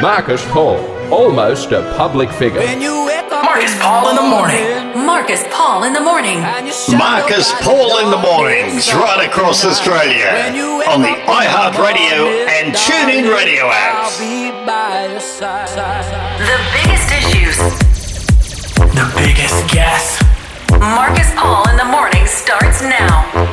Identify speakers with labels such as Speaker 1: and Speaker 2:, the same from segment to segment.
Speaker 1: Marcus Paul, almost a public figure.
Speaker 2: Marcus Paul in the morning.
Speaker 3: Marcus Paul in the morning.
Speaker 4: Marcus Paul in the mornings, right across Australia, on the iHeartRadio and TuneIn Radio apps.
Speaker 3: The biggest issues.
Speaker 2: The biggest guess.
Speaker 3: Marcus Paul in the morning starts now.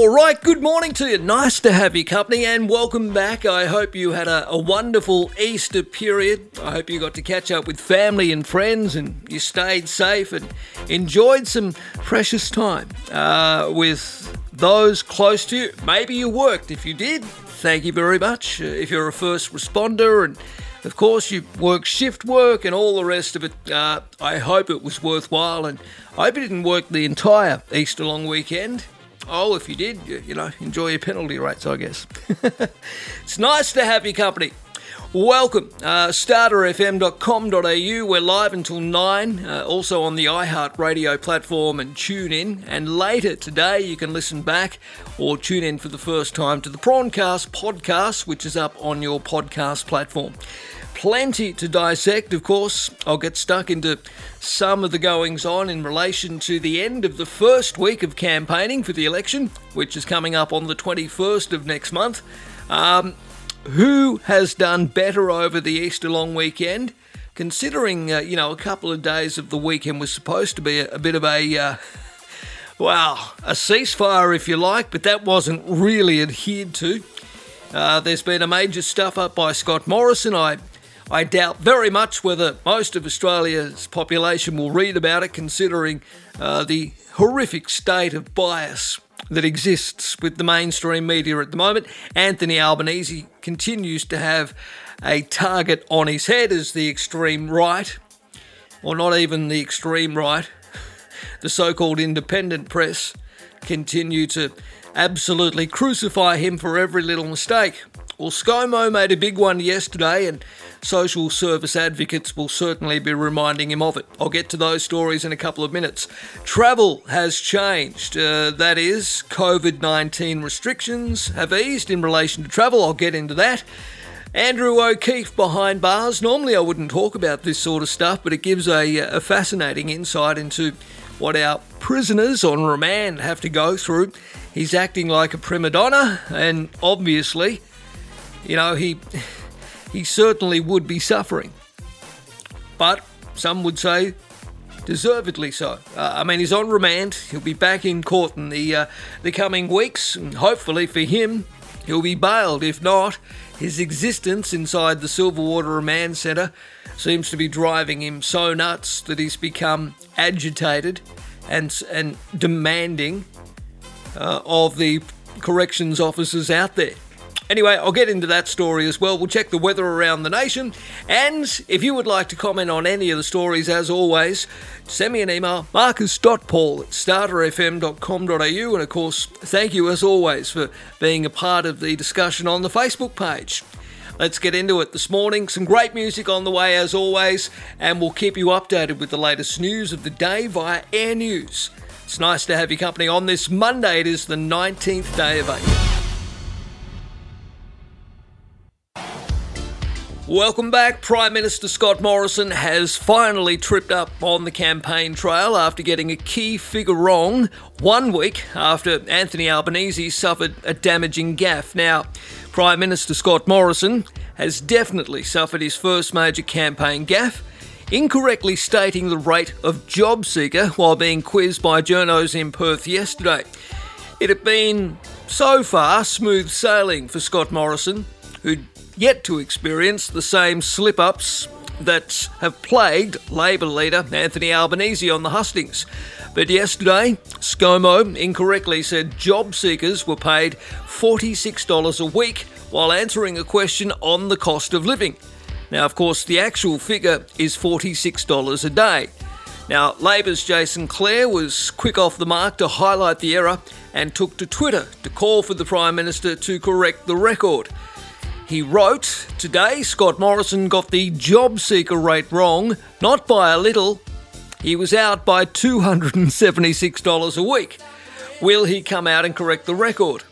Speaker 5: All right, good morning to you. Nice to have your company and welcome back. I hope you had a, a, wonderful Easter period. I hope you got to catch up with family and friends and you stayed safe and enjoyed some precious time uh, with those close to you. Maybe you worked. If you did, thank you very much. Uh, if you're a first responder and of course, you work shift work and all the rest of it. Uh, I hope it was worthwhile, and I hope you didn't work the entire Easter long weekend. Oh, if you did, you, know, enjoy your penalty rates, I guess. it's nice to have your company. Welcome, uh, starterfm.com.au. We're live until 9, uh, also on the iHeartRadio platform and tune in. And later today, you can listen back or tune in for the first time to the Prawncast podcast, which is up on your podcast platform plenty to dissect, of course. I'll get stuck into some of the goings on in relation to the end of the first week of campaigning for the election, which is coming up on the 21st of next month. Um, who has done better over the Easter long weekend? Considering, uh, you know, a couple of days of the weekend was supposed to be a, a bit of a. Uh, well, a ceasefire, if you like, but that wasn't really adhered to. Uh, there's been a major stuff up by Scott Morrison. I I doubt very much whether most of Australia's population will read about it, considering uh, the horrific state of bias that exists with the mainstream media at the moment. Anthony Albanese continues to have a target on his head as the extreme right, or not even the extreme right, the so called independent press continue to absolutely crucify him for every little mistake. Well, ScoMo made a big one yesterday, and social service advocates will certainly be reminding him of it. I'll get to those stories in a couple of minutes. Travel has changed. Uh, that is, COVID 19 restrictions have eased in relation to travel. I'll get into that. Andrew O'Keefe behind bars. Normally, I wouldn't talk about this sort of stuff, but it gives a, a fascinating insight into what our prisoners on remand have to go through. He's acting like a prima donna, and obviously, you know, he he certainly would be suffering. But some would say deservedly so. Uh, I mean, he's on remand. He'll be back in court in the uh, the coming weeks, and hopefully for him, he'll be bailed. If not, his existence inside the Silverwater Remand Centre seems to be driving him so nuts that he's become agitated and and demanding uh, of the corrections officers out there. Anyway, I'll get into that story as well. We'll check the weather around the nation. And if you would like to comment on any of the stories, as always, send me an email, marcus.paul at starterfm.com.au. And of course, thank you as always for being a part of the discussion on the Facebook page. Let's get into it this morning. Some great music on the way as always, and we'll keep you updated with the latest news of the day via Air News. It's nice to have your company on this Monday. It is the 19th day of April. Welcome back. Prime Minister Scott Morrison has finally tripped up on the campaign trail after getting a key figure wrong one week after Anthony Albanese suffered a damaging gaffe. Now, Prime Minister Scott Morrison has definitely suffered his first major campaign gaffe, incorrectly stating the rate of job seeker while being quizzed by journos in Perth yesterday. It had been so far smooth sailing for Scott Morrison, who'd yet to experience the same slip ups that have plagued Labor leader Anthony Albanese on the hustings. But yesterday, ScoMo incorrectly said job seekers were paid $46 a week while answering a question on the cost of living. Now, of course, the actual figure is $46 a day. Now, Labor's Jason Clare was quick off the mark to highlight the error and took to Twitter to call for the Prime Minister to correct the record. He wrote, Today Scott Morrison got the job seeker rate wrong, not by a little. He was out by $276 a week. Will he come out and correct the record?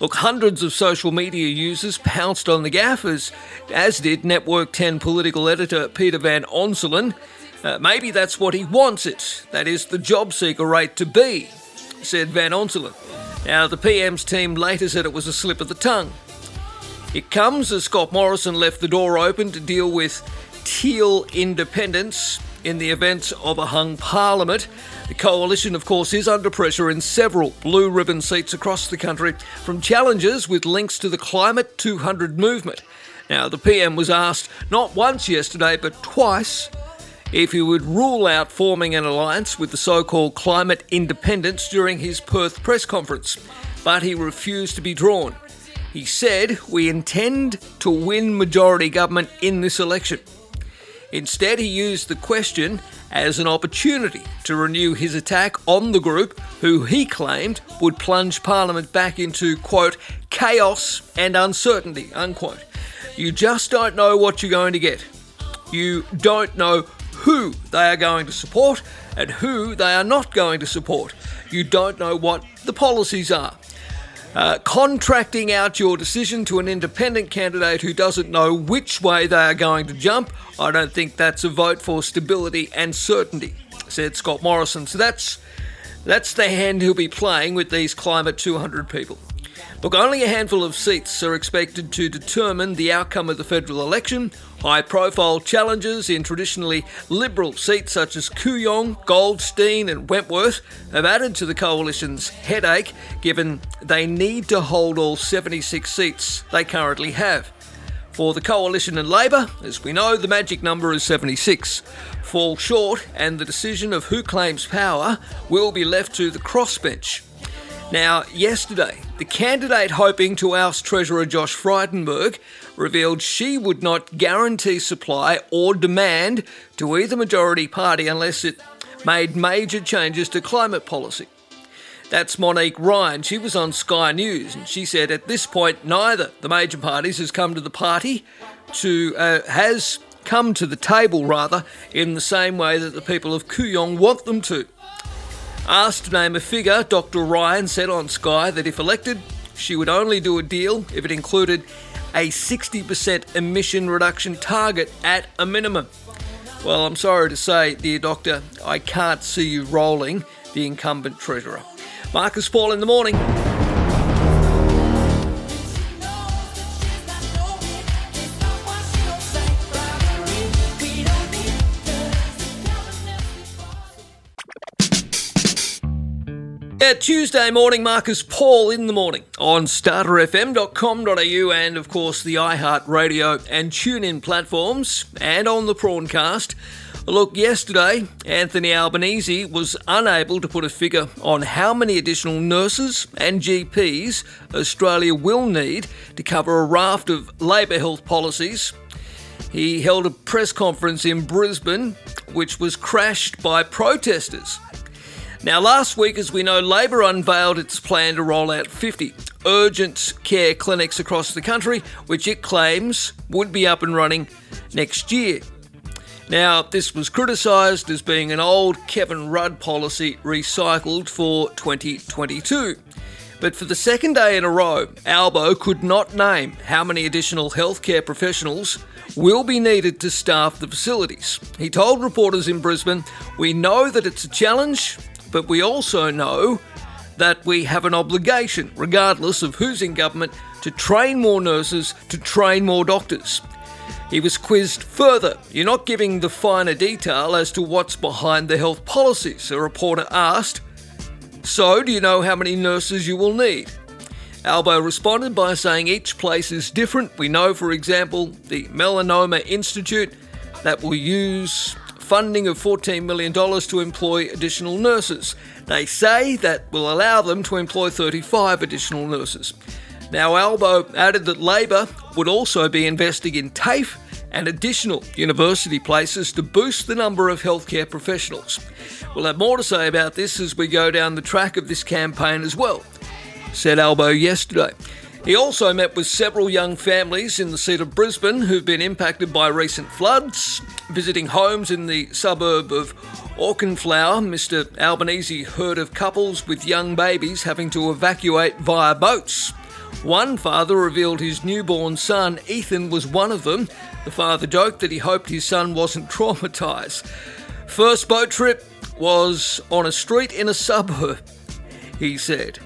Speaker 5: Look, hundreds of social media users pounced on the gaffers, as did Network 10 political editor Peter Van Onselen. Uh, maybe that's what he wants it, that is, the job seeker rate to be, said Van Onselen. Now, the PM's team later said it was a slip of the tongue. It comes as Scott Morrison left the door open to deal with teal independence in the event of a hung parliament. The coalition, of course, is under pressure in several blue ribbon seats across the country from challengers with links to the Climate 200 movement. Now, the PM was asked not once yesterday, but twice if he would rule out forming an alliance with the so called climate independents during his Perth press conference, but he refused to be drawn. He said, We intend to win majority government in this election. Instead, he used the question as an opportunity to renew his attack on the group who he claimed would plunge Parliament back into, quote, chaos and uncertainty, unquote. You just don't know what you're going to get. You don't know who they are going to support and who they are not going to support. You don't know what the policies are. Uh, contracting out your decision to an independent candidate who doesn't know which way they are going to jump, I don't think that's a vote for stability and certainty, said Scott Morrison. So that's that's the hand he'll be playing with these Climate 200 people. Look, only a handful of seats are expected to determine the outcome of the federal election. High profile challenges in traditionally Liberal seats such as Kooyong, Goldstein, and Wentworth have added to the coalition's headache, given they need to hold all 76 seats they currently have. For the Coalition and Labor, as we know, the magic number is 76. Fall short, and the decision of who claims power will be left to the crossbench. Now, yesterday, the candidate hoping to oust Treasurer Josh Frydenberg revealed she would not guarantee supply or demand to either majority party unless it made major changes to climate policy. That's Monique Ryan. She was on Sky News and she said at this point neither the major parties has come to the party to uh, has come to the table rather in the same way that the people of Kooyong want them to. Asked to name a figure, Dr. Ryan said on Sky that if elected, she would only do a deal if it included a 60% emission reduction target at a minimum. Well, I'm sorry to say, dear doctor, I can't see you rolling the incumbent treasurer. Marcus Paul in the morning. Yeah, Tuesday morning, Marcus Paul in the morning on starterfm.com.au and, of course, the iHeartRadio and TuneIn platforms and on the Prawncast. Look, yesterday, Anthony Albanese was unable to put a figure on how many additional nurses and GPs Australia will need to cover a raft of Labor health policies. He held a press conference in Brisbane, which was crashed by protesters now, last week, as we know, Labor unveiled its plan to roll out 50 urgent care clinics across the country, which it claims would be up and running next year. Now, this was criticised as being an old Kevin Rudd policy recycled for 2022. But for the second day in a row, Albo could not name how many additional healthcare professionals will be needed to staff the facilities. He told reporters in Brisbane, We know that it's a challenge, but we also know that we have an obligation, regardless of who's in government, to train more nurses, to train more doctors. He was quizzed further. You're not giving the finer detail as to what's behind the health policies, a reporter asked. So, do you know how many nurses you will need? Albo responded by saying each place is different. We know, for example, the Melanoma Institute that will use funding of $14 million to employ additional nurses. They say that will allow them to employ 35 additional nurses. Now, Albo added that Labor would also be investing in TAFE and additional university places to boost the number of healthcare professionals. We'll have more to say about this as we go down the track of this campaign as well, said Albo yesterday. He also met with several young families in the seat of Brisbane who've been impacted by recent floods. Visiting homes in the suburb of Auchenflower, Mr. Albanese heard of couples with young babies having to evacuate via boats. One father revealed his newborn son, Ethan, was one of them. The father joked that he hoped his son wasn't traumatised. First boat trip was on a street in a suburb, he said.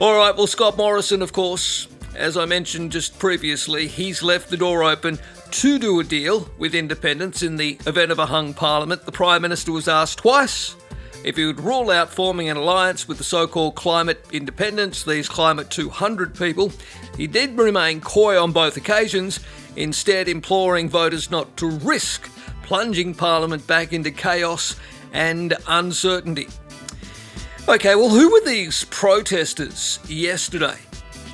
Speaker 5: All right, well, Scott Morrison, of course, as I mentioned just previously, he's left the door open to do a deal with independents in the event of a hung parliament. The Prime Minister was asked twice if he would rule out forming an alliance with the so called climate independents, these climate 200 people. He did remain coy on both occasions, instead, imploring voters not to risk plunging Parliament back into chaos and uncertainty. Okay, well, who were these protesters yesterday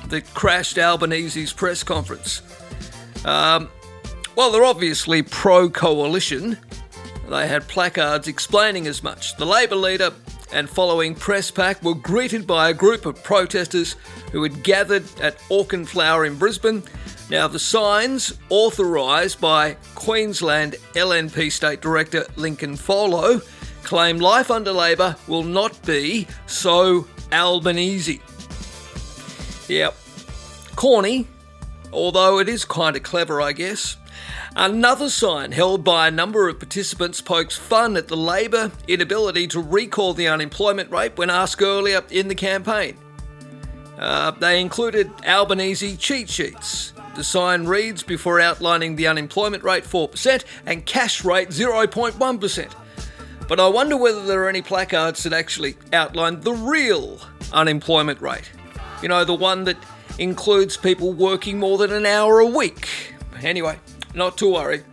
Speaker 5: that crashed Albanese's press conference? Um, well, they're obviously pro coalition. They had placards explaining as much. The Labor leader and following press pack were greeted by a group of protesters who had gathered at Auchenflower in Brisbane. Now, the signs, authorised by Queensland LNP State Director Lincoln Folo, claim life under Labor will not be so Albanese. Yep. Corny, although it is kind of clever, I guess. Another sign held by a number of participants pokes fun at the Labor inability to recall the unemployment rate when asked earlier in the campaign. Uh, they included Albanese cheat sheets. The sign reads before outlining the unemployment rate 4% and cash rate 0.1%. But I wonder whether there are any placards that actually outline the real unemployment rate. You know, the one that includes people working more than an hour a week. Anyway, not to worry.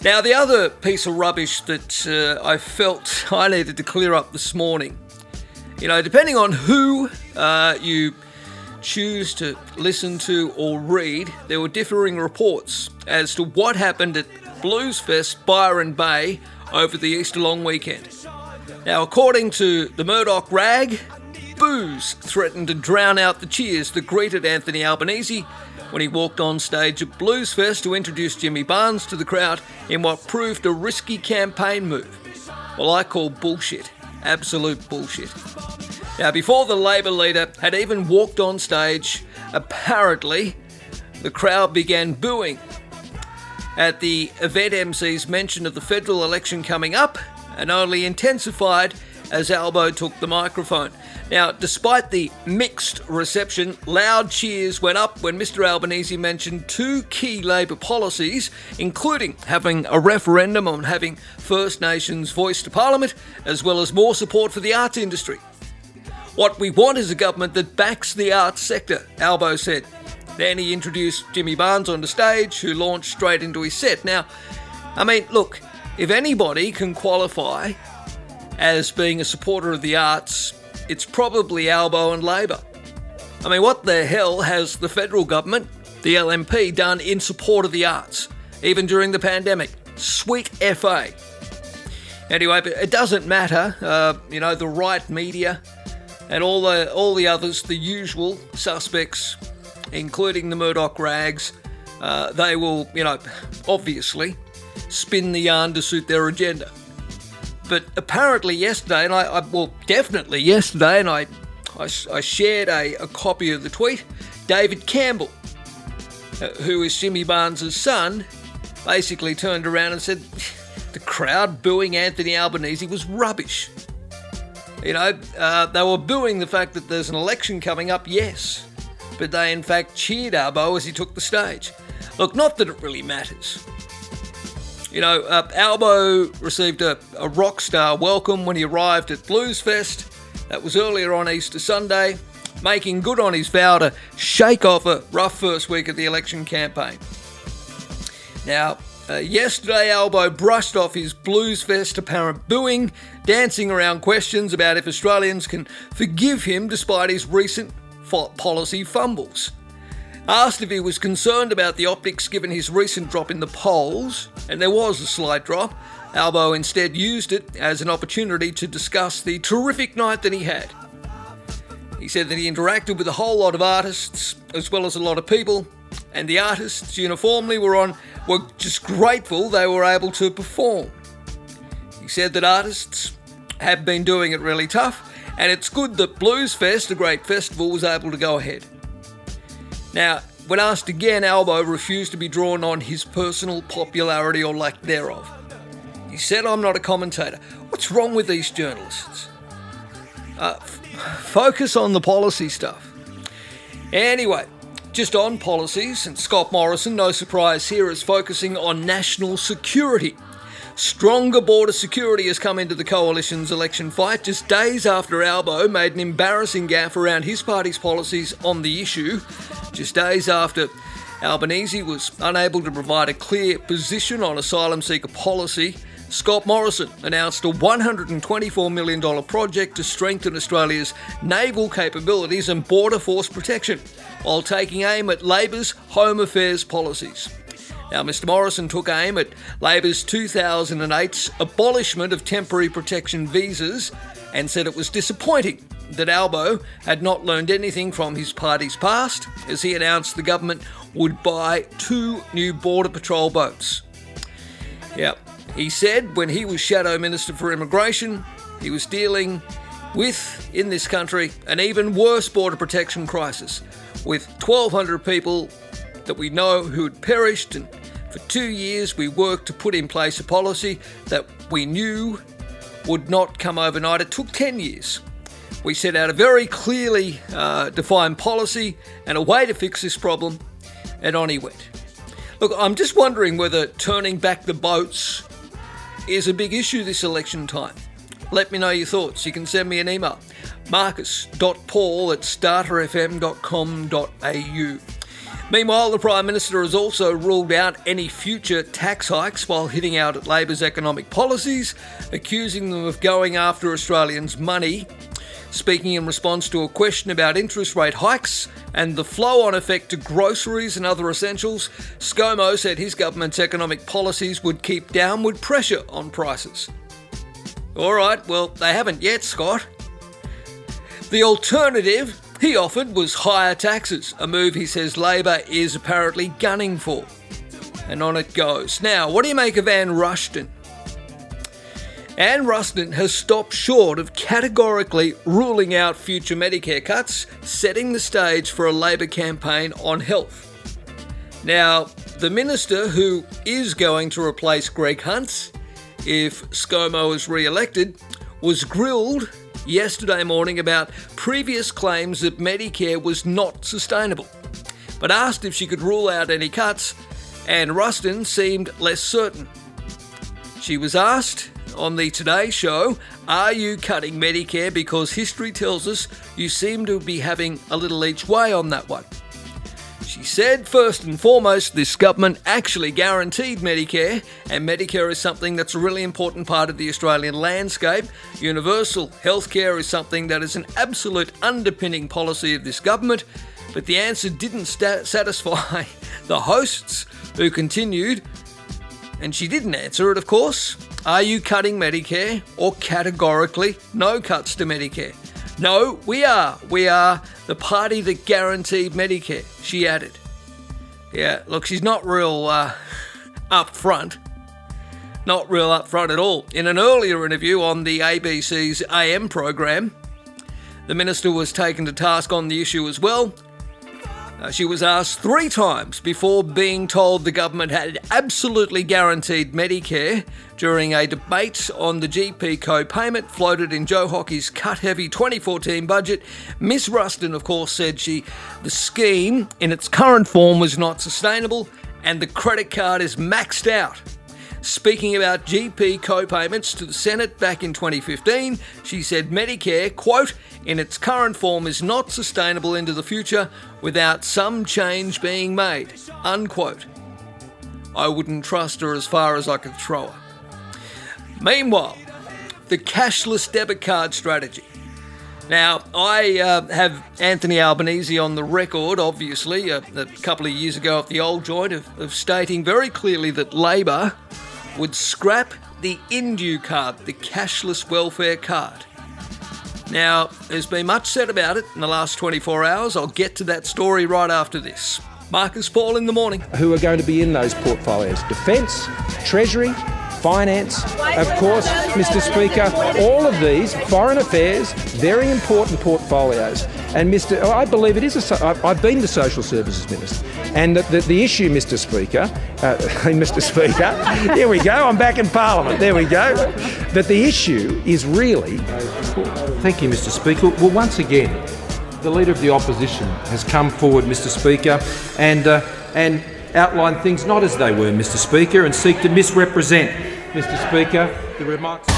Speaker 5: Now, the other piece of rubbish that uh, I felt I needed to clear up this morning, you know, depending on who uh, you choose to listen to or read, there were differing reports as to what happened at Bluesfest Byron Bay over the Easter long weekend. Now, according to the Murdoch Rag, boos threatened to drown out the cheers that greeted Anthony Albanese when he walked on stage at Bluesfest to introduce Jimmy Barnes to the crowd in what proved a risky campaign move. Well, I call bullshit. Absolute bullshit. Now, before the Labor leader had even walked on stage, apparently the crowd began booing at the event MC's mention of the federal election coming up and only intensified as Albo took the microphone. Now, despite the mixed reception, loud cheers went up when Mr. Albanese mentioned two key Labor policies, including having a referendum on having First Nations voice to Parliament, as well as more support for the arts industry. What we want is a government that backs the arts sector, Albo said. Then he introduced Jimmy Barnes on the stage, who launched straight into his set. Now, I mean, look, if anybody can qualify as being a supporter of the arts, it's probably Albo and Labor. I mean, what the hell has the federal government, the LNP, done in support of the arts, even during the pandemic? Sweet FA. Anyway, but it doesn't matter. Uh, you know, the right media and all the all the others, the usual suspects, including the Murdoch rags, uh, they will, you know, obviously spin the yarn to suit their agenda. But apparently yesterday, and I, I well, definitely yesterday, and I, I, I shared a, a, copy of the tweet. David Campbell, uh, who is Jimmy Barnes' son, basically turned around and said the crowd booing Anthony Albanese was rubbish. You know, uh, they were booing the fact that there's an election coming up, yes, but they in fact cheered Albo as he took the stage. Look, not that it really matters. You know, uh, Albo received a, a rock star welcome when he arrived at Bluesfest. That was earlier on Easter Sunday, making good on his vow to shake off a rough first week of the election campaign. Now, uh, yesterday, Albo brushed off his Bluesfest apparent booing, dancing around questions about if Australians can forgive him despite his recent policy fumbles. Asked if he was concerned about the optics given his recent drop in the polls, and there was a slight drop, Albo instead used it as an opportunity to discuss the terrific night that he had. He said that he interacted with a whole lot of artists, as well as a lot of people, and the artists uniformly were on were just grateful they were able to perform. He said that artists have been doing it really tough, and it's good that Bluesfest, a great festival, was able to go ahead. Now, when asked again, Albo refused to be drawn on his personal popularity or lack thereof. He said, I'm not a commentator. What's wrong with these journalists? Uh, f- focus on the policy stuff. Anyway, just on policies, and Scott Morrison, no surprise here, is focusing on national security. Stronger border security has come into the coalition's election fight just days after Albo made an embarrassing gaffe around his party's policies on the issue. Just days after Albanese was unable to provide a clear position on asylum seeker policy, Scott Morrison announced a $124 million project to strengthen Australia's naval capabilities and border force protection, while taking aim at Labor's Home Affairs policies. Now, Mr. Morrison took aim at Labor's 2008 abolishment of temporary protection visas and said it was disappointing that Albo had not learned anything from his party's past as he announced the government would buy two new Border Patrol boats. Yep, he said when he was Shadow Minister for Immigration, he was dealing with, in this country, an even worse border protection crisis, with 1,200 people that we know who had perished, and for two years we worked to put in place a policy that we knew would not come overnight. It took 10 years. We set out a very clearly uh, defined policy and a way to fix this problem, and on he went. Look, I'm just wondering whether turning back the boats is a big issue this election time. Let me know your thoughts. You can send me an email marcus.paul at starterfm.com.au. Meanwhile, the Prime Minister has also ruled out any future tax hikes while hitting out at Labor's economic policies, accusing them of going after Australians' money. Speaking in response to a question about interest rate hikes and the flow on effect to groceries and other essentials, ScoMo said his government's economic policies would keep downward pressure on prices. All right, well, they haven't yet, Scott. The alternative he offered was higher taxes, a move he says Labor is apparently gunning for. And on it goes. Now, what do you make of Anne Ruston? Anne Ruston has stopped short of categorically ruling out future Medicare cuts, setting the stage for a Labor campaign on health. Now, the minister who is going to replace Greg Hunt, if ScoMo is re elected, was grilled yesterday morning about previous claims that Medicare was not sustainable. But asked if she could rule out any cuts, Anne Ruston seemed less certain. She was asked on the Today Show, Are you cutting Medicare? Because history tells us you seem to be having a little each way on that one. She said, first and foremost, this government actually guaranteed Medicare, and Medicare is something that's a really important part of the Australian landscape. Universal healthcare is something that is an absolute underpinning policy of this government, but the answer didn't satisfy the hosts, who continued, and she didn't answer it, of course. Are you cutting Medicare or categorically no cuts to Medicare? No, we are. We are the party that guaranteed Medicare, she added. Yeah, look, she's not real uh, upfront. Not real upfront at all. In an earlier interview on the ABC's AM program, the minister was taken to task on the issue as well. Uh, she was asked three times before being told the government had absolutely guaranteed Medicare during a debate on the GP co payment floated in Joe Hockey's cut heavy 2014 budget. Miss Ruston, of course, said she the scheme in its current form was not sustainable and the credit card is maxed out. Speaking about GP co-payments to the Senate back in 2015, she said Medicare, quote, in its current form is not sustainable into the future without some change being made, unquote. I wouldn't trust her as far as I could throw her. Meanwhile, the cashless debit card strategy. Now, I uh, have Anthony Albanese on the record, obviously, a, a, couple of years ago at the old joint, of, of stating very clearly that Labor would scrap the Indue card, the cashless welfare card. Now, there's been much said about it in the last 24 hours. I'll get to that story right after this. Marcus Paul in the morning.
Speaker 6: Who are going to be in those portfolios? Defence, Treasury, Finance, of course, Mr. Speaker, all of these, foreign affairs, very important portfolios. And Mr. I believe it is a. I've been the social services minister, and the, the, the issue, Mr. Speaker, uh, Mr. Speaker, here we go. I'm back in Parliament. There we go. That the issue is really
Speaker 7: Thank you, Mr. Speaker. Well, once again, the Leader of the Opposition has come forward, Mr. Speaker, and, uh, and outlined things not as they were, Mr. Speaker, and seek to misrepresent, Mr. Speaker, the remarks.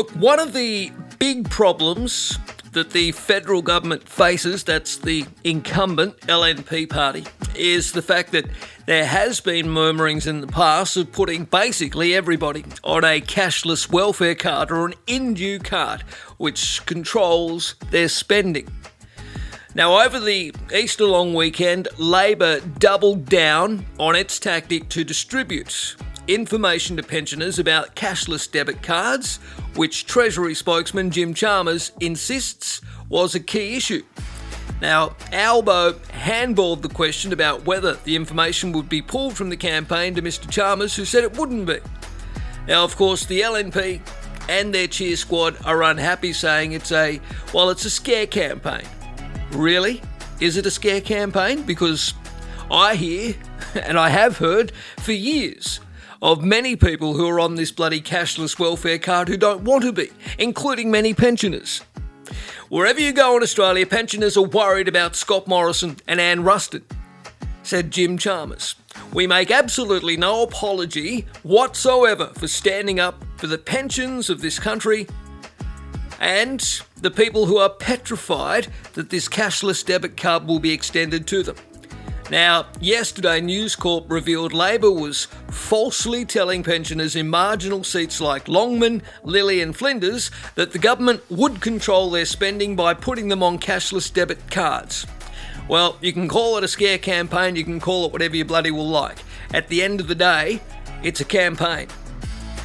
Speaker 5: Look, one of the big problems that the federal government faces, that's the incumbent LNP party, is the fact that there has been murmurings in the past of putting basically everybody on a cashless welfare card or an Indue card, which controls their spending. Now, over the Easter long weekend, Labor doubled down on its tactic to distribute information to pensioners about cashless debit cards, which Treasury spokesman Jim Chalmers insists was a key issue. Now, Albo handballed the question about whether the information would be pulled from the campaign to Mr. Chalmers, who said it wouldn't be. Now, of course, the LNP and their cheer squad are unhappy, saying it's a, well, it's a scare campaign. Really? Is it a scare campaign? Because I hear, and I have heard for years, of many people who are on this bloody cashless welfare card who don't want to be, including many pensioners. Wherever you go in Australia, pensioners are worried about Scott Morrison and Anne Ruston, said Jim Chalmers. We make absolutely no apology whatsoever for standing up for the pensions of this country and the people who are petrified that this cashless debit card will be extended to them. Now, yesterday News Corp revealed Labor was falsely telling pensioners in marginal seats like Longman, Lilley, and Flinders that the government would control their spending by putting them on cashless debit cards. Well, you can call it a scare campaign, you can call it whatever you bloody will like. At the end of the day, it's a campaign.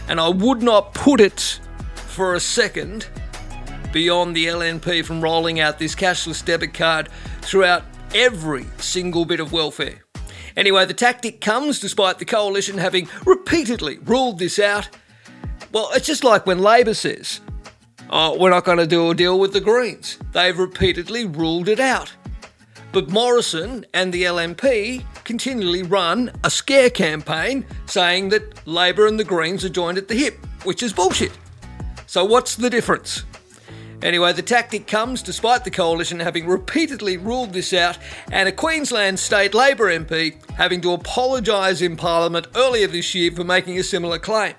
Speaker 5: And I would not put it for a second beyond the LNP from rolling out this cashless debit card throughout every single bit of welfare. Anyway, the tactic comes despite the coalition having repeatedly ruled this out. Well, it's just like when Labor says, oh, we're not going to do a deal with the Greens. They've repeatedly ruled it out. But Morrison and the LNP continually run a scare campaign saying that Labor and the Greens are joined at the hip, which is bullshit. So, what's the difference? Anyway, the tactic comes despite the coalition having repeatedly ruled this out and a Queensland State Labor MP having to apologise in Parliament earlier this year for making a similar claim.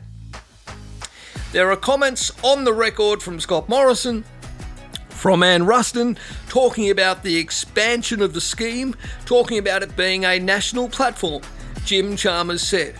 Speaker 5: There are comments on the record from Scott Morrison, from Anne Ruston, talking about the expansion of the scheme, talking about it being a national platform, Jim Chalmers said.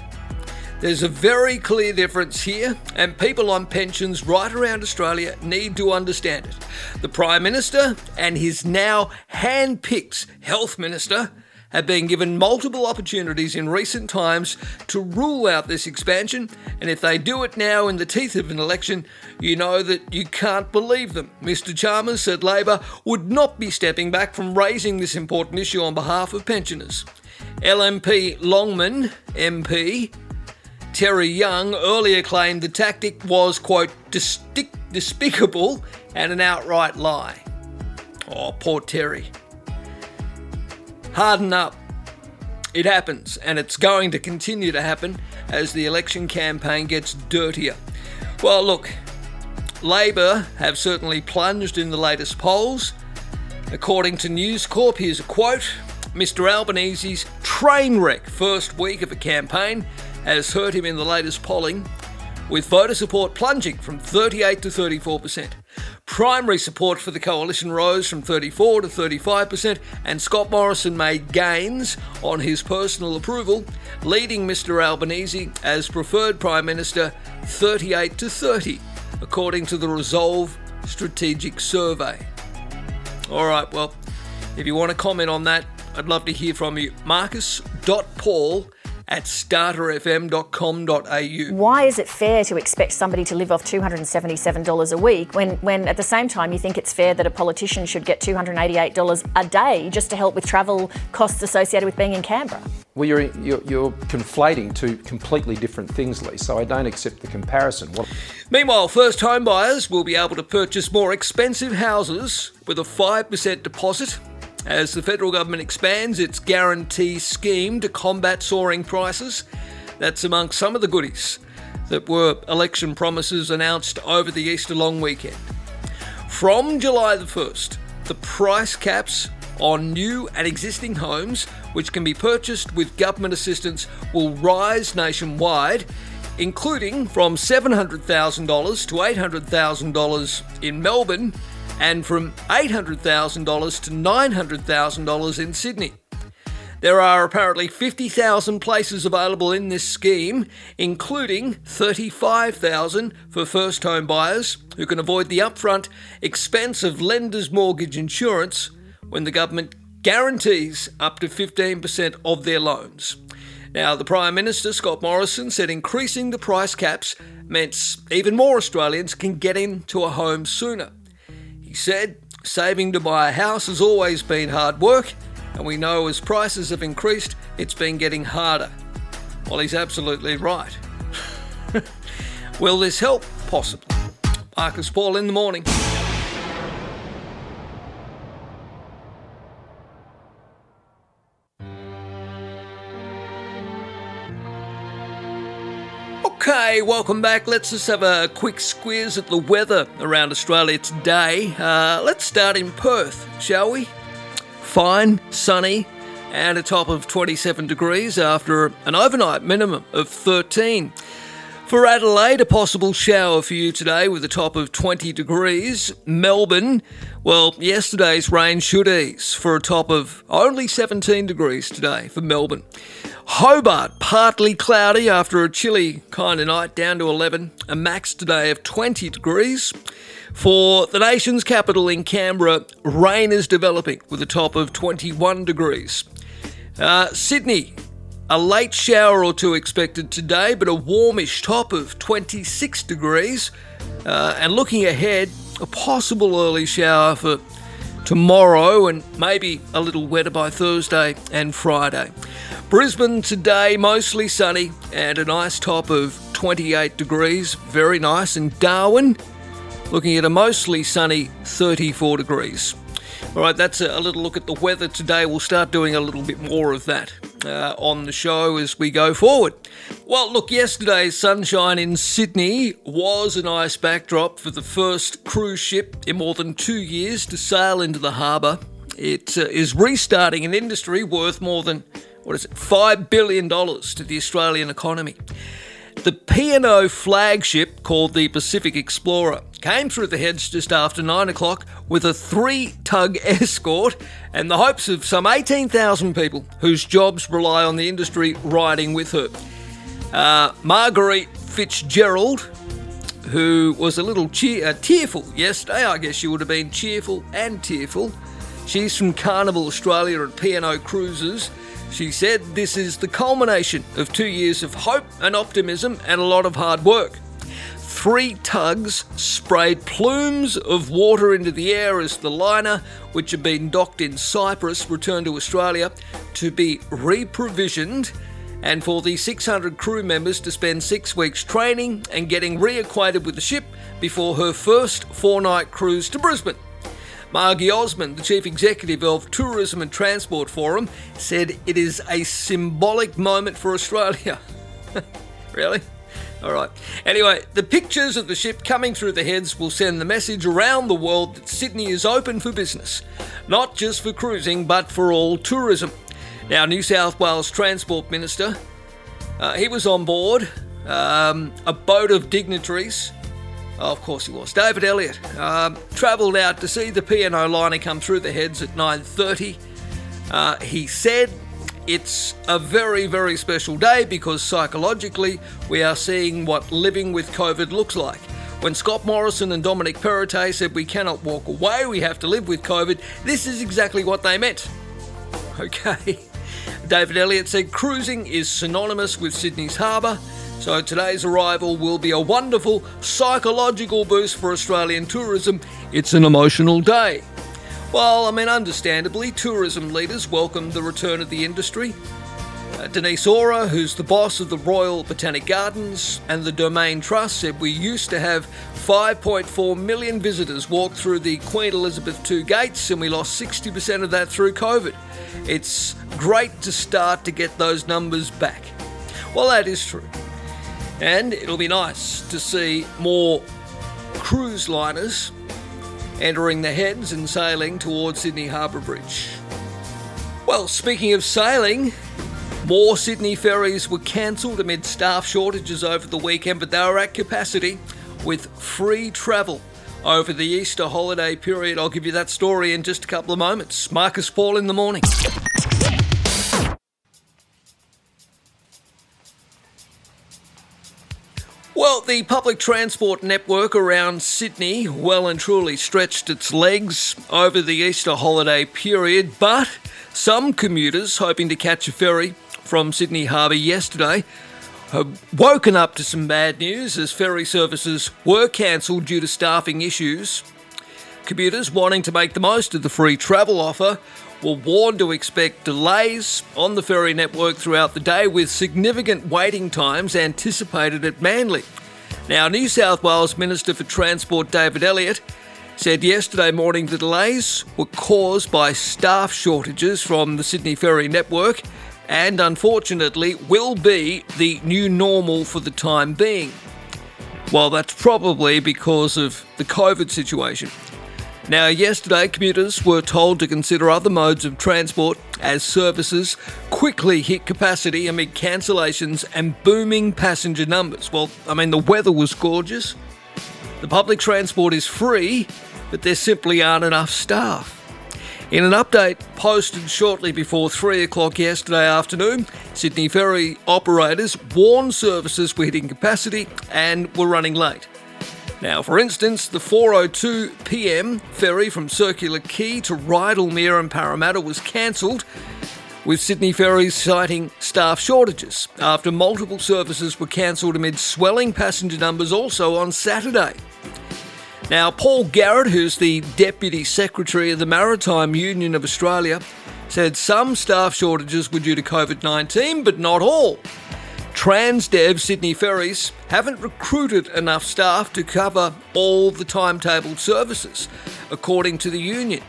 Speaker 5: There's a very clear difference here, and people on pensions right around Australia need to understand it. The Prime Minister and his now hand picked Health Minister have been given multiple opportunities in recent times to rule out this expansion, and if they do it now in the teeth of an election, you know that you can't believe them. Mr. Chalmers said Labor would not be stepping back from raising this important issue on behalf of pensioners. LNP Longman, MP, Terry Young earlier claimed the tactic was, quote, despicable and an outright lie. Oh, poor Terry. Harden up. It happens, and it's going to continue to happen as the election campaign gets dirtier. Well, look, Labor have certainly plunged in the latest polls. According to News Corp, here's a quote Mr. Albanese's train wreck first week of a campaign has hurt him in the latest polling, with voter support plunging from 38 to 34%. Primary support for the coalition rose from 34 to 35%, and Scott Morrison made gains on his personal approval, leading Mr. Albanese as preferred Prime Minister 38 to 30, according to the Resolve Strategic Survey. All right, well, if you want to comment on that, I'd love to hear from you. Marcus.paul at starterfm.com.au.
Speaker 8: Why is it fair to expect somebody to live off $277 a week when, when at the same time you think it's fair that a politician should get $288 a day just to help with travel costs associated with being in Canberra?
Speaker 6: Well, you're, you're, you're conflating two completely different things, Lee, so I don't accept the comparison. What...
Speaker 5: Meanwhile, first home buyers will be able to purchase more expensive houses with a 5% deposit as the federal government expands its guarantee scheme to combat soaring prices. That's among some of the goodies that were election promises announced over the Easter long weekend. From July the 1st, the price caps on new and existing homes, which can be purchased with government assistance, will rise nationwide, including from $700,000 to $800,000 in Melbourne and from $800,000 to $900,000 in Sydney. There are apparently 50,000 places available in this scheme, including 35,000 for first home buyers who can avoid the upfront expense of lender's mortgage insurance when the government guarantees up to 15% of their loans. Now, the Prime Minister, Scott Morrison, said increasing the price caps meant even more Australians can get into a home sooner. Said, saving to buy a house has always been hard work, and we know as prices have increased, it's been getting harder. Well, he's absolutely right. Will this help? Possibly. Marcus Paul in the morning. Okay, welcome back. Let's just have a quick squiz at the weather around Australia today. Uh, let's start in Perth, shall we? Fine, sunny, and a top of 27 degrees after an overnight minimum of 13. For Adelaide, a possible shower for you today with a top of 20 degrees. Melbourne, well, yesterday's rain should ease for a top of only 17 degrees today for Melbourne. Hobart, partly cloudy after a chilly kind of night, down to 11. A max today of 20 degrees. For the nation's capital in Canberra, rain is developing with a top of 21 degrees. Uh, Sydney, a late shower or two expected today, but a warmish top of 26 degrees. Uh, and looking ahead, a possible early shower for tomorrow and maybe a little wetter by Thursday and Friday. Brisbane today, mostly sunny and a nice top of 28 degrees, very nice. And Darwin, looking at a mostly sunny 34 degrees. All right, that's a little look at the weather today. We'll start doing a little bit more of that uh, on the show as we go forward. Well, look, yesterday's sunshine in Sydney was a nice backdrop for the first cruise ship in more than two years to sail into the harbour. It uh, is restarting an industry worth more than what is it, $5 billion to the Australian economy. The P&O flagship, called the Pacific Explorer, came through the heads just after 9 o'clock with a three tug escort and the hopes of some 18,000 people whose jobs rely on the industry riding with her. Uh, Marguerite Fitzgerald, who was a little cheer- uh, tearful yesterday, I guess she would have been cheerful and tearful. She's from Carnival Australia and P&O Cruises she said this is the culmination of two years of hope and optimism and a lot of hard work. Three tugs sprayed plumes of water into the air as the liner, which had been docked in Cyprus, returned to Australia to be reprovisioned and for the 600 crew members to spend six weeks training and getting reacquainted with the ship before her first four night cruise to Brisbane. Margy Osmond, the Chief Executive of Tourism and Transport Forum, said it is a symbolic moment for Australia. really? All right. Anyway, the pictures of the ship coming through the heads will send the message around the world that Sydney is open for business, not just for cruising, but for all tourism. Now, New South Wales Transport Minister, uh, he was on board um, a boat of dignitaries Oh, of course he was. David Elliott um, travelled out to see the P&O liner come through the heads at 9.30. Uh, he said it's a very, very special day because psychologically we are seeing what living with COVID looks like. When Scott Morrison and Dominic Perrottet said we cannot walk away, we have to live with COVID, this is exactly what they meant. Okay. David Elliott said cruising is synonymous with Sydney's harbour, so today's arrival will be a wonderful psychological boost for Australian tourism. It's an emotional day. Well, I mean, understandably, tourism leaders welcomed the return of the industry. Uh, Denise Ora, who's the boss of the Royal Botanic Gardens and the Domain Trust, said we used to have 5.4 million visitors walk through the Queen Elizabeth II gates, and we lost 60% of that through COVID. It's great to start to get those numbers back. Well, that is true. And it'll be nice to see more cruise liners entering the heads and sailing towards Sydney Harbour Bridge. Well, speaking of sailing, more Sydney ferries were cancelled amid staff shortages over the weekend, but they were at capacity with free travel over the Easter holiday period. I'll give you that story in just a couple of moments. Marcus Paul in the morning. Well, the public transport network around Sydney well and truly stretched its legs over the Easter holiday period, but some commuters hoping to catch a ferry from Sydney Harbour yesterday have woken up to some bad news as ferry services were cancelled due to staffing issues. Commuters wanting to make the most of the free travel offer were warned to expect delays on the ferry network throughout the day with significant waiting times anticipated at Manly. Now, New South Wales Minister for Transport David Elliott said yesterday morning the delays were caused by staff shortages from the Sydney Ferry network and unfortunately will be the new normal for the time being. Well, that's probably because of the COVID situation. Now, yesterday, commuters were told to consider other modes of transport as services quickly hit capacity amid cancellations and booming passenger numbers. Well, I mean, the weather was gorgeous, the public transport is free, but there simply aren't enough staff. In an update posted shortly before 3 o'clock yesterday afternoon, Sydney ferry operators warned services were hitting capacity and were running late. Now, for instance, the 4:02 p.m. ferry from Circular Quay to Rydalmere and Parramatta was cancelled, with Sydney ferries citing staff shortages after multiple services were cancelled amid swelling passenger numbers also on Saturday. Now, Paul Garrett, who's the Deputy Secretary of the Maritime Union of Australia, said some staff shortages were due to COVID 19, but not all. Transdev Sydney Ferries haven't recruited enough staff to cover all the timetabled services, according to the union.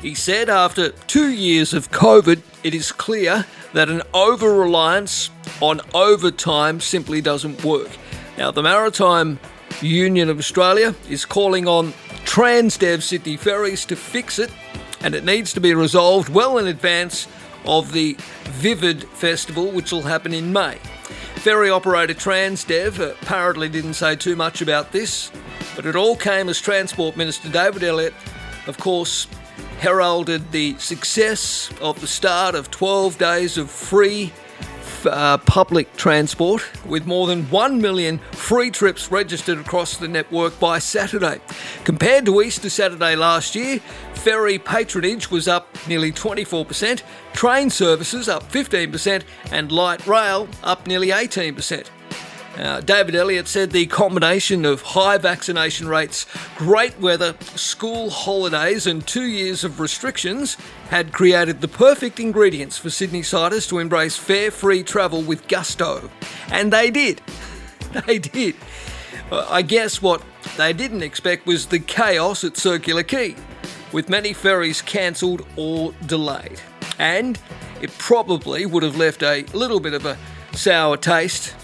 Speaker 5: He said after two years of COVID, it is clear that an over reliance on overtime simply doesn't work. Now, the Maritime Union of Australia is calling on Transdev Sydney Ferries to fix it, and it needs to be resolved well in advance of the Vivid Festival, which will happen in May. Ferry operator Transdev uh, apparently didn't say too much about this, but it all came as Transport Minister David Elliott, of course, heralded the success of the start of 12 days of free uh, public transport, with more than 1 million free trips registered across the network by Saturday. Compared to Easter Saturday last year, ferry patronage was up nearly 24%, train services up 15%, and light rail up nearly 18%. Uh, David Elliott said the combination of high vaccination rates, great weather, school holidays, and two years of restrictions had created the perfect ingredients for Sydney-siders to embrace fare free travel with gusto. And they did. They did. Uh, I guess what they didn't expect was the chaos at Circular Quay, with many ferries cancelled or delayed. And it probably would have left a little bit of a sour taste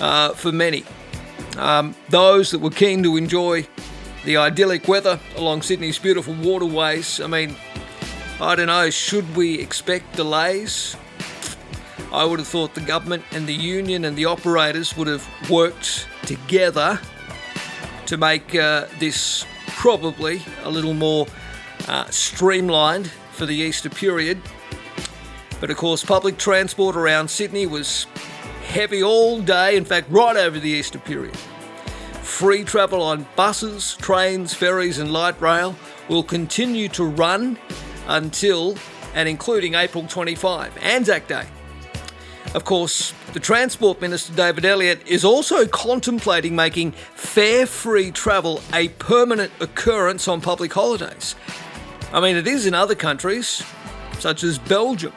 Speaker 5: uh, for many. Um, those that were keen to enjoy the idyllic weather along Sydney's beautiful waterways. I mean, I don't know, should we expect delays? I would have thought the government and the union and the operators would have worked together to make uh, this probably a little more uh, streamlined for the Easter period. But of course, public transport around Sydney was heavy all day, in fact, right over the Easter period. Free travel on buses, trains, ferries, and light rail will continue to run until and including April 25, Anzac Day. Of course, the Transport Minister David Elliott is also contemplating making fare free travel a permanent occurrence on public holidays. I mean, it is in other countries, such as Belgium.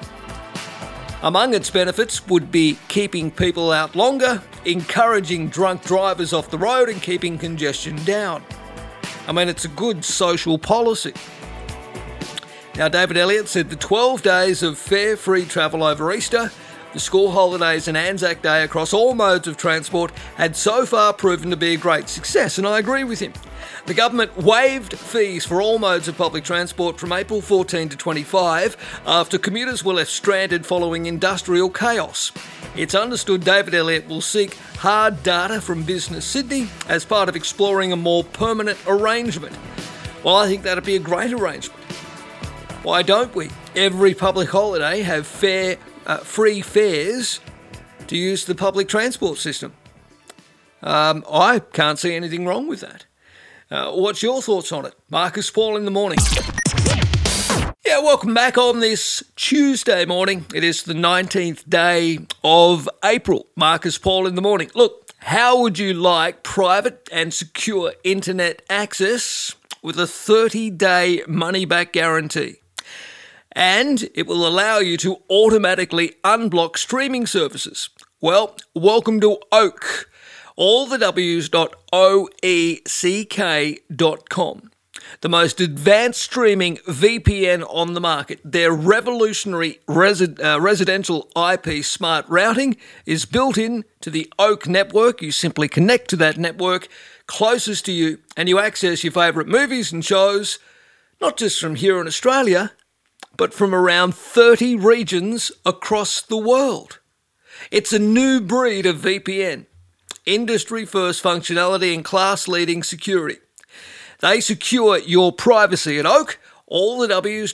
Speaker 5: Among its benefits would be keeping people out longer, encouraging drunk drivers off the road, and keeping congestion down. I mean, it's a good social policy. Now, David Elliott said the 12 days of fare free travel over Easter the school holidays and Anzac Day across all modes of transport had so far proven to be a great success, and I agree with him. The government waived fees for all modes of public transport from April 14 to 25 after commuters were left stranded following industrial chaos. It's understood David Elliott will seek hard data from Business Sydney as part of exploring a more permanent arrangement. Well, I think that'd be a great arrangement. Why don't we? Every public holiday have fair uh, free fares to use the public transport system. Um, I can't see anything wrong with that. Uh, what's your thoughts on it? Marcus Paul in the morning. Yeah, welcome back on this Tuesday morning. It is the 19th day of April. Marcus Paul in the morning. Look, how would you like private and secure internet access with a 30 day money back guarantee? And it will allow you to automatically unblock streaming services. Well, welcome to Oak. All the W's.oeck.com. The most advanced streaming VPN on the market. Their revolutionary resi- uh, residential IP smart routing is built in to the Oak network. You simply connect to that network closest to you and you access your favourite movies and shows, not just from here in Australia, but from around 30 regions across the world. It's a new breed of VPN, industry first functionality and class leading security. They secure your privacy at Oak, all the W's.oeck.com.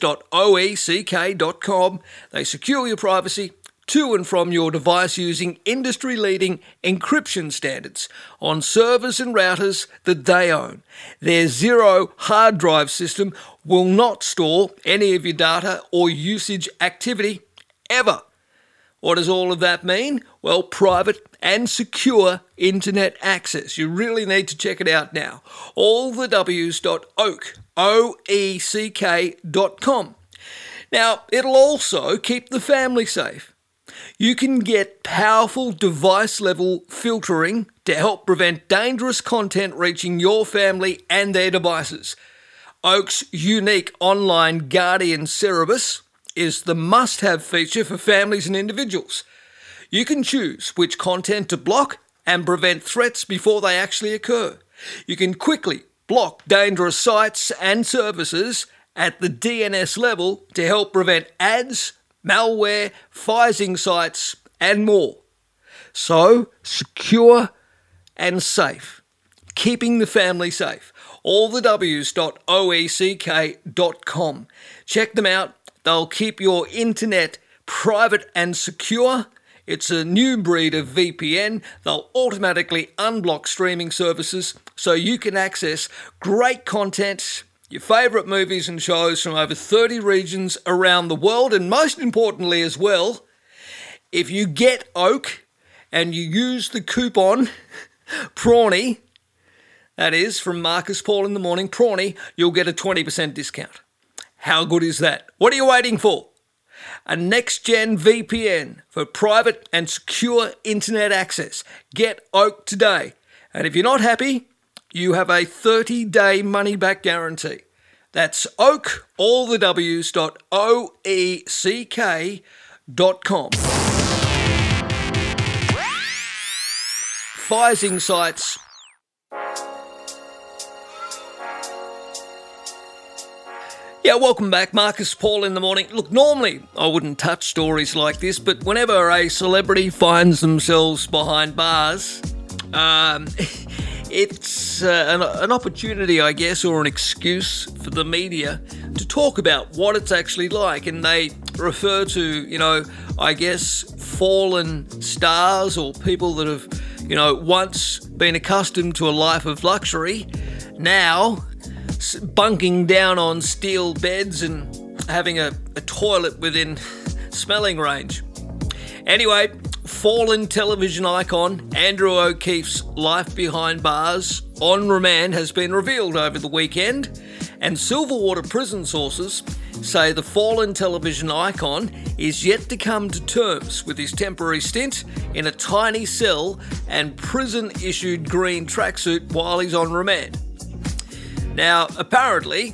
Speaker 5: They secure your privacy to and from your device using industry leading encryption standards on servers and routers that they own. Their zero hard drive system will not store any of your data or usage activity ever. What does all of that mean? Well, private and secure internet access. You really need to check it out now. All the W's.oak, O-E-C-K.com. Now, it'll also keep the family safe. You can get powerful device level filtering to help prevent dangerous content reaching your family and their devices. Oak's unique online Guardian Cerberus is the must have feature for families and individuals. You can choose which content to block and prevent threats before they actually occur. You can quickly block dangerous sites and services at the DNS level to help prevent ads, malware, phishing sites, and more. So, secure and safe. Keeping the family safe. All the W's.oeck.com. Check them out. They'll keep your internet private and secure. It's a new breed of VPN. They'll automatically unblock streaming services so you can access great content your favourite movies and shows from over 30 regions around the world, and most importantly, as well, if you get Oak and you use the coupon Prawny, that is from Marcus Paul in the morning, Prawny, you'll get a 20% discount. How good is that? What are you waiting for? A next gen VPN for private and secure internet access. Get Oak today. And if you're not happy, you have a 30 day money back guarantee. That's oak, all the W's dot O-E-C-K dot com. Phishing sites. Yeah, welcome back. Marcus Paul in the morning. Look, normally I wouldn't touch stories like this, but whenever a celebrity finds themselves behind bars, um, it's uh, an, an, opportunity, I guess, or an excuse for the media to talk about what it's actually like. And they refer to, you know, I guess, fallen stars or people that have, you know, once been accustomed to a life of luxury, now bunking down on steel beds and having a, a toilet within smelling range. Anyway, fallen television icon Andrew O'Keefe's life behind bars on remand has been revealed over the weekend, and Silverwater prison sources say the fallen television icon is yet to come to terms with his temporary stint in a tiny cell and prison issued green tracksuit while he's on remand. Now, apparently,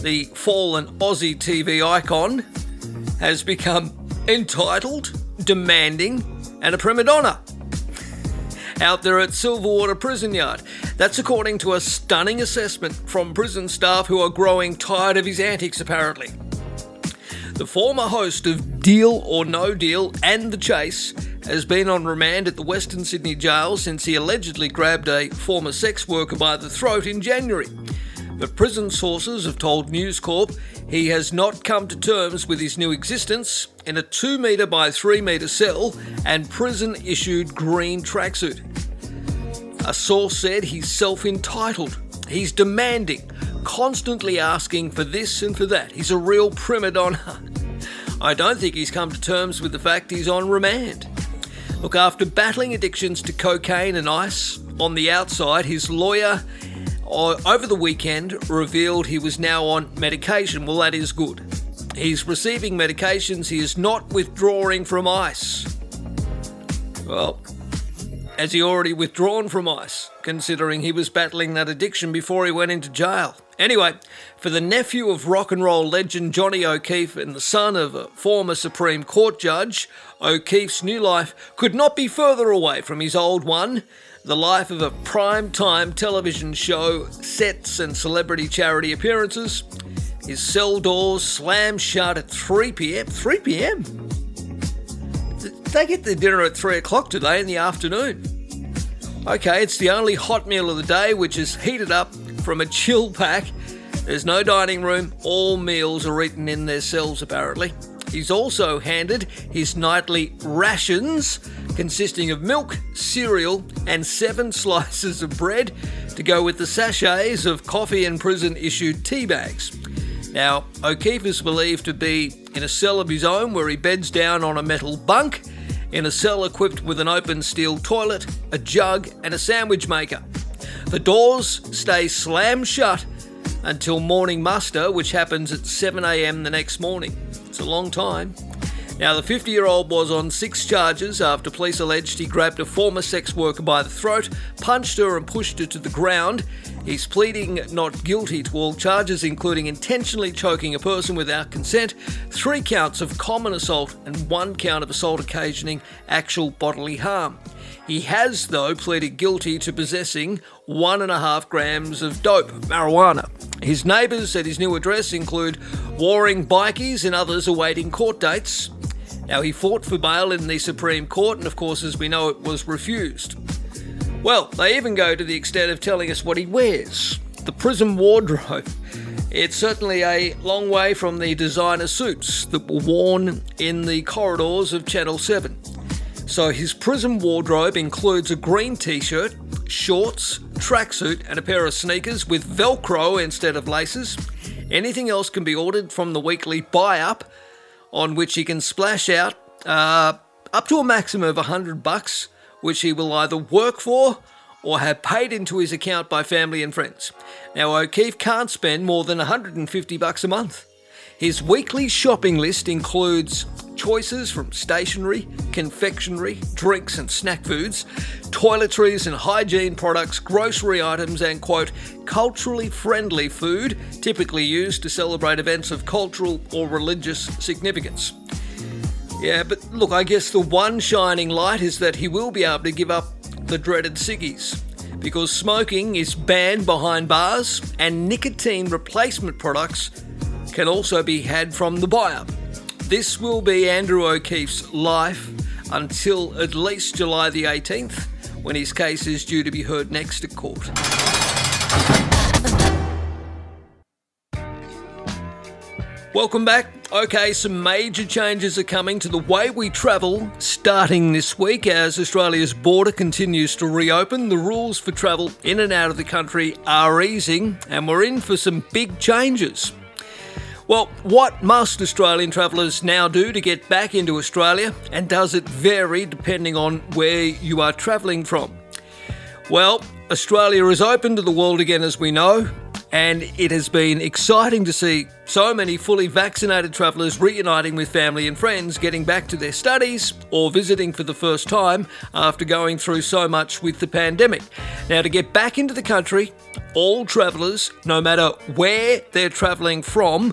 Speaker 5: the fallen Aussie TV icon has become entitled, demanding, and a prima donna out there at Silverwater Prison Yard. That's according to a stunning assessment from prison staff who are growing tired of his antics, apparently. The former host of Deal or No Deal and The Chase has been on remand at the Western Sydney jail since he allegedly grabbed a former sex worker by the throat in January. But prison sources have told News Corp he has not come to terms with his new existence in a 2 metre by 3 metre cell and prison issued green tracksuit. A source said he's self entitled, he's demanding, constantly asking for this and for that. He's a real prima donna. I don't think he's come to terms with the fact he's on remand. Look, after battling addictions to cocaine and ice on the outside, his lawyer uh, over the weekend revealed he was now on medication. Well, that is good. He's receiving medications, he is not withdrawing from ice. Well, has he already withdrawn from ice, considering he was battling that addiction before he went into jail? Anyway, for the nephew of rock and roll legend Johnny O'Keefe and the son of a former Supreme Court judge, O'Keefe's new life could not be further away from his old one the life of a prime time television show, sets, and celebrity charity appearances. His cell doors slam shut at 3 pm. 3 pm? They get their dinner at 3 o'clock today in the afternoon. Okay, it's the only hot meal of the day, which is heated up from a chill pack. There's no dining room, all meals are eaten in their cells apparently. He's also handed his nightly rations, consisting of milk, cereal, and seven slices of bread to go with the sachets of coffee and prison issued tea bags. Now, O'Keefe is believed to be in a cell of his own where he beds down on a metal bunk, in a cell equipped with an open steel toilet, a jug, and a sandwich maker. The doors stay slammed shut until morning muster, which happens at 7am the next morning. It's a long time. Now, the 50 year old was on six charges after police alleged he grabbed a former sex worker by the throat, punched her, and pushed her to the ground. He's pleading not guilty to all charges, including intentionally choking a person without consent, three counts of common assault, and one count of assault occasioning actual bodily harm. He has, though, pleaded guilty to possessing one and a half grams of dope, marijuana. His neighbours at his new address include warring bikies and others awaiting court dates. Now, he fought for bail in the Supreme Court, and of course, as we know, it was refused. Well, they even go to the extent of telling us what he wears the prison wardrobe. It's certainly a long way from the designer suits that were worn in the corridors of Channel 7. So his prison wardrobe includes a green t shirt, shorts, tracksuit, and a pair of sneakers with Velcro instead of laces. Anything else can be ordered from the weekly buy up, on which he can splash out uh, up to a maximum of 100 bucks, which he will either work for or have paid into his account by family and friends. Now, O'Keefe can't spend more than 150 bucks a month. His weekly shopping list includes choices from stationery, confectionery, drinks and snack foods, toiletries and hygiene products, grocery items, and quote, culturally friendly food typically used to celebrate events of cultural or religious significance. Yeah, but look, I guess the one shining light is that he will be able to give up the dreaded ciggies. Because smoking is banned behind bars and nicotine replacement products can also be had from the buyer. This will be Andrew O'Keefe's life until at least July the 18th, when his case is due to be heard next at court. Welcome back. Okay, some major changes are coming to the way we travel starting this week as Australia's border continues to reopen. The rules for travel in and out of the country are easing, and we're in for some big changes. Well, what must Australian travellers now do to get back into Australia, and does it vary depending on where you are travelling from? Well, Australia is open to the world again, as we know, and it has been exciting to see so many fully vaccinated travellers reuniting with family and friends, getting back to their studies, or visiting for the first time after going through so much with the pandemic. Now, to get back into the country, all travellers, no matter where they're travelling from,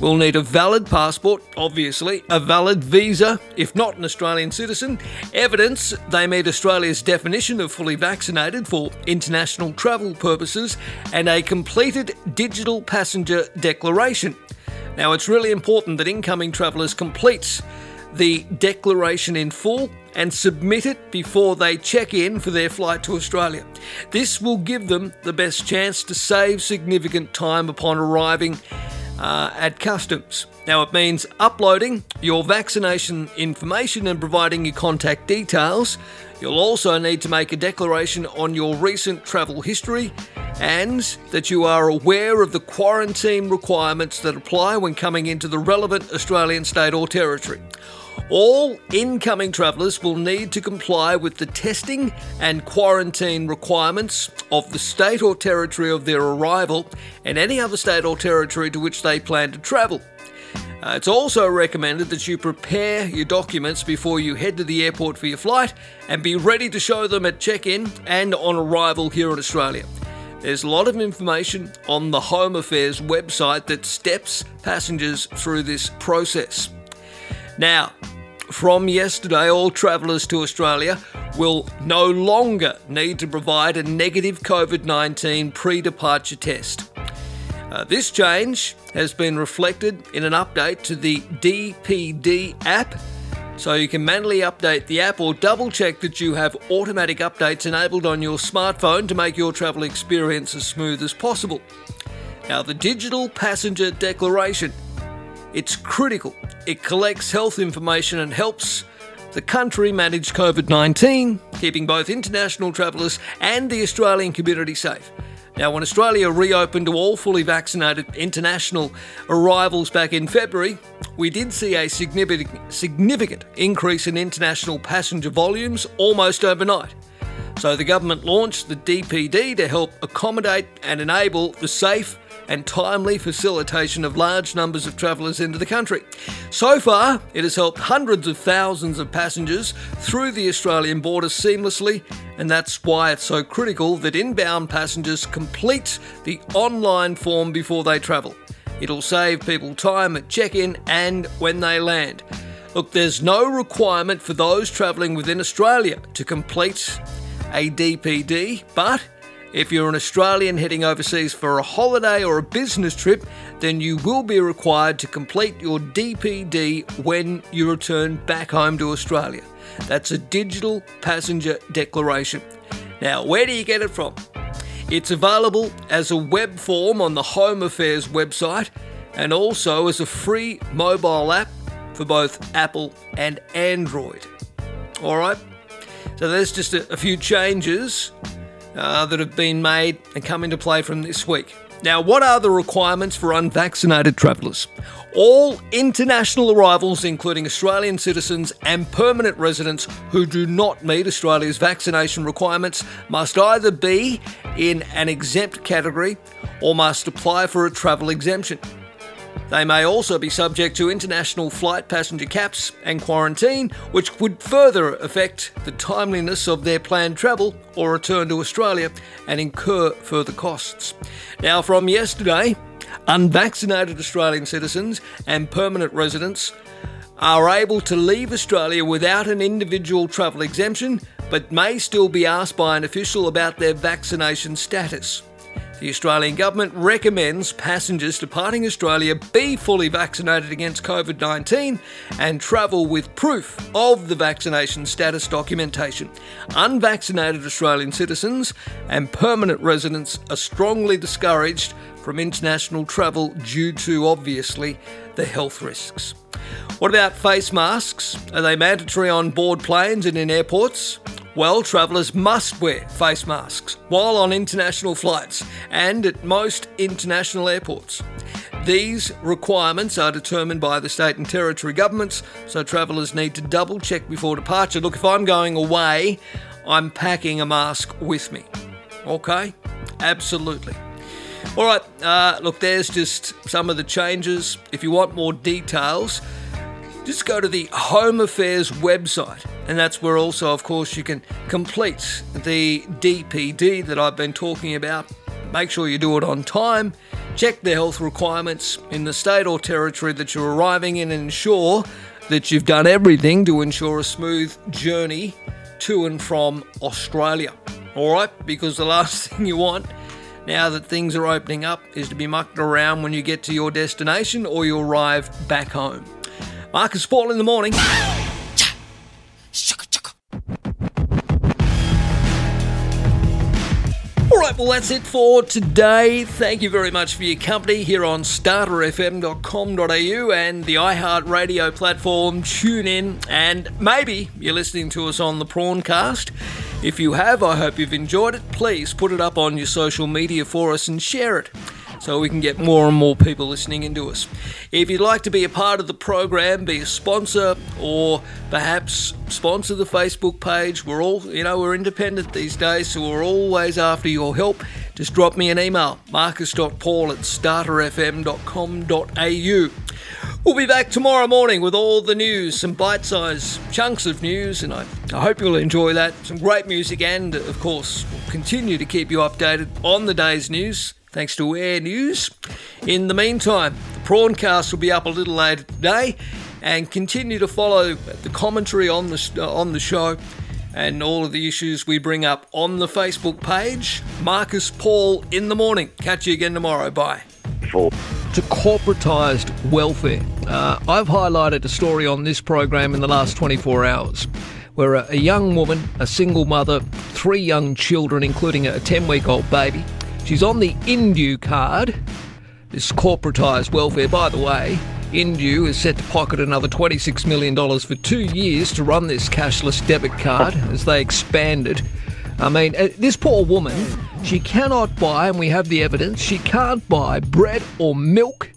Speaker 5: will need a valid passport, obviously, a valid visa, if not an Australian citizen, evidence they meet Australia's definition of fully vaccinated for international travel purposes, and a completed digital passenger declaration. Now, it's really important that incoming travellers complete the declaration in full and submit it before they check in for their flight to Australia. This will give them the best chance to save significant time upon arriving uh, at customs. Now, it means uploading your vaccination information and providing your contact details. You'll also need to make a declaration on your recent travel history and that you are aware of the quarantine requirements that apply when coming into the relevant Australian state or territory. All incoming travellers will need to comply with the testing and quarantine requirements of the state or territory of their arrival and any other state or territory to which they plan to travel. Uh, it's also recommended that you prepare your documents before you head to the airport for your flight and be ready to show them at check in and on arrival here in Australia. There's a lot of information on the Home Affairs website that steps passengers through this process. Now, from yesterday, all travellers to Australia will no longer need to provide a negative COVID 19 pre departure test. Uh, this change has been reflected in an update to the DPD app, so you can manually update the app or double check that you have automatic updates enabled on your smartphone to make your travel experience as smooth as possible. Now, the digital passenger declaration it's critical. It collects health information and helps the country manage COVID 19, keeping both international travellers and the Australian community safe. Now, when Australia reopened to all fully vaccinated international arrivals back in February, we did see a significant, significant increase in international passenger volumes almost overnight. So, the government launched the DPD to help accommodate and enable the safe and timely facilitation of large numbers of travellers into the country. So far, it has helped hundreds of thousands of passengers through the Australian border seamlessly, and that's why it's so critical that inbound passengers complete the online form before they travel. It'll save people time at check in and when they land. Look, there's no requirement for those travelling within Australia to complete a DPD, but if you're an Australian heading overseas for a holiday or a business trip, then you will be required to complete your DPD when you return back home to Australia. That's a digital passenger declaration. Now, where do you get it from? It's available as a web form on the Home Affairs website and also as a free mobile app for both Apple and Android. All right, so there's just a, a few changes uh, that have been made and come into play from this week. Now, what are the requirements for unvaccinated travellers? All international arrivals, including Australian citizens and permanent residents who do not meet Australia's vaccination requirements, must either be in an exempt category or must apply for a travel exemption. They may also be subject to international flight passenger caps and quarantine, which would further affect the timeliness of their planned travel or return to Australia and incur further costs. Now, from yesterday, unvaccinated Australian citizens and permanent residents are able to leave Australia without an individual travel exemption, but may still be asked by an official about their vaccination status. The Australian Government recommends passengers departing Australia be fully vaccinated against COVID 19 and travel with proof of the vaccination status documentation. Unvaccinated Australian citizens and permanent residents are strongly discouraged from international travel due to, obviously, the health risks. What about face masks? Are they mandatory on board planes and in airports? Well, travellers must wear face masks while on international flights and at most international airports. These requirements are determined by the state and territory governments, so travellers need to double check before departure. Look, if I'm going away, I'm packing a mask with me. Okay? Absolutely. All right, uh, look, there's just some of the changes. If you want more details, just go to the Home Affairs website, and that's where also, of course, you can complete the DPD that I've been talking about. Make sure you do it on time, check the health requirements in the state or territory that you're arriving in, and ensure that you've done everything to ensure a smooth journey to and from Australia. All right, because the last thing you want now that things are opening up is to be mucked around when you get to your destination or you arrive back home. Marcus Paul in the morning. All right, well, that's it for today. Thank you very much for your company here on starterfm.com.au and the iHeartRadio platform. Tune in, and maybe you're listening to us on the Prawncast. If you have, I hope you've enjoyed it. Please put it up on your social media for us and share it so we can get more and more people listening into us. If you'd like to be a part of the program, be a sponsor, or perhaps sponsor the Facebook page, we're all, you know, we're independent these days, so we're always after your help. Just drop me an email, marcus.paul at starterfm.com.au. We'll be back tomorrow morning with all the news, some bite sized chunks of news, and I, I hope you'll enjoy that. Some great music, and of course, we'll continue to keep you updated on the day's news thanks to Air News. In the meantime, the Prawncast will be up a little later today, and continue to follow the commentary on the uh, on the show and all of the issues we bring up on the Facebook page. Marcus Paul in the morning. Catch you again tomorrow. Bye. To corporatised welfare. Uh, I've highlighted a story on this program in the last 24 hours where a, a young woman, a single mother, three young children, including a 10 week old baby, She's on the Indue card, this corporatised welfare. By the way, Indue is set to pocket another $26 million for two years to run this cashless debit card as they expand it. I mean, uh, this poor woman, she cannot buy, and we have the evidence, she can't buy bread or milk,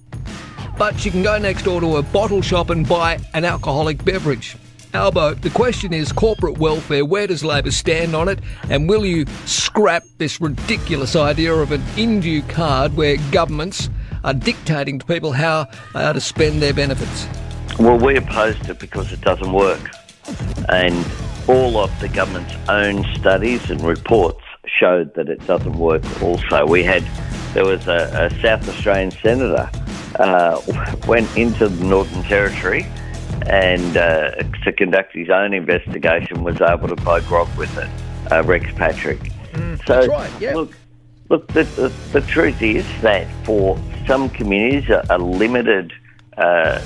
Speaker 5: but she can go next door to a bottle shop and buy an alcoholic beverage. Albo, the question is corporate welfare. Where does Labor stand on it? And will you scrap this ridiculous idea of an Indue card where governments are dictating to people how they are to spend their benefits?
Speaker 9: Well, we opposed it because it doesn't work. And all of the government's own studies and reports showed that it doesn't work also. We had, there was a, a South Australian senator uh, went into the Northern Territory and uh, to conduct his own investigation was able to buy grog with it, uh, Rex Patrick.
Speaker 5: Mm,
Speaker 9: so,
Speaker 5: right, yeah.
Speaker 9: look, look the, the, the, truth is that for some communities, a, a limited uh,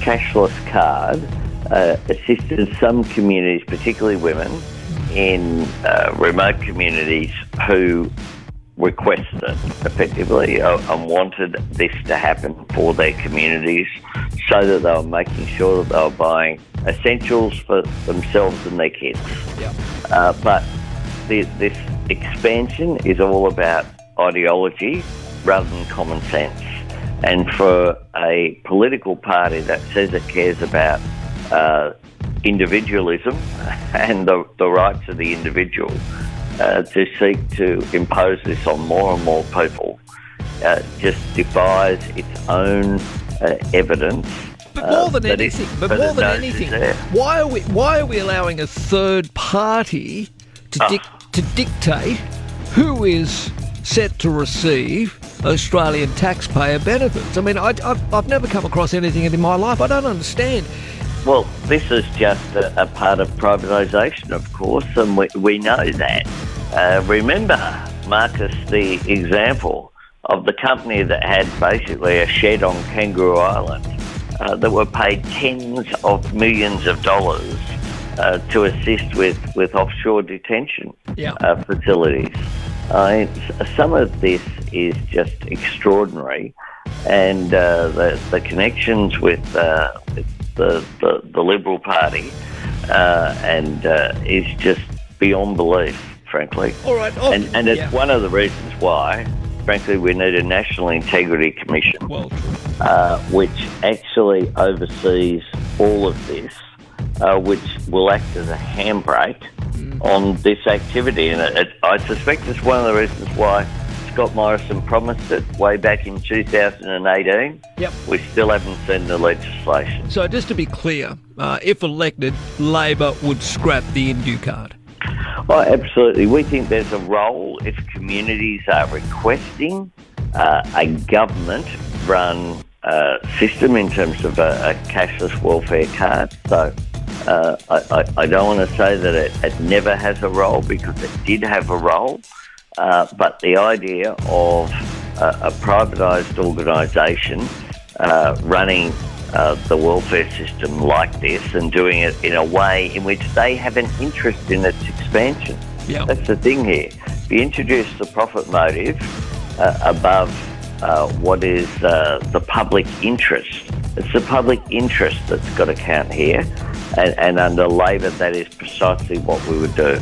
Speaker 9: cashless card uh, assisted some communities, particularly women, in uh, remote communities who requested effectively uh, and wanted this to happen for their communities so that they were making sure that they were buying essentials for themselves and their kids.
Speaker 5: Yeah.
Speaker 9: Uh, but the, this expansion is all about ideology rather than common sense. And for a political party that says it cares about uh, individualism and the, the rights of the individual, uh, to seek to impose this on more and more people uh, just defies its own uh, evidence.
Speaker 5: But more than anything, but,
Speaker 9: but
Speaker 5: more than anything, why are we why are we allowing a third party to
Speaker 9: Oh.
Speaker 5: dic- to dictate who is set to receive Australian taxpayer benefits? I mean, I, I've, I've never come across anything in my life. I don't understand.
Speaker 9: Well, this is just a, a part of privatisation, of course, and we, we know that. Uh, remember, Marcus, the example of the company that had basically a shed on Kangaroo Island uh, that were paid tens of millions of dollars uh, to assist with, with offshore detention
Speaker 5: Yeah.
Speaker 9: uh, facilities. Some of this is just extraordinary, and uh, the, the connections with, uh, with the, the, the Liberal Party uh, and uh, is just beyond belief, frankly.
Speaker 5: All right. Oh,
Speaker 9: And, and it's
Speaker 5: yeah.
Speaker 9: one of the reasons why frankly, we need a National Integrity Commission,
Speaker 5: Well,
Speaker 9: uh, which actually oversees all of this, uh, which will act as a handbrake on this activity. And it, it, I suspect it's one of the reasons why Scott Morrison promised it way back in 2018.
Speaker 5: Yep.
Speaker 9: We still haven't seen the legislation.
Speaker 5: so just to be clear, uh, if elected, Labor would scrap the Indue card.
Speaker 9: Oh, absolutely. We think there's a role if communities are requesting uh, a government run uh, system in terms of a, a cashless welfare card. So uh, I, I, I don't want to say that it, it never has a role because it did have a role. Uh, but the idea of uh, a privatised organisation uh, running uh, the welfare system like this and doing it in a way in which they have an interest in its expansion.
Speaker 5: Yeah.
Speaker 9: That's the thing here. If you introduce the profit motive uh, above uh, what is uh, the public interest, it's the public interest that's got to count here. And, and under Labor, that is precisely what we would do.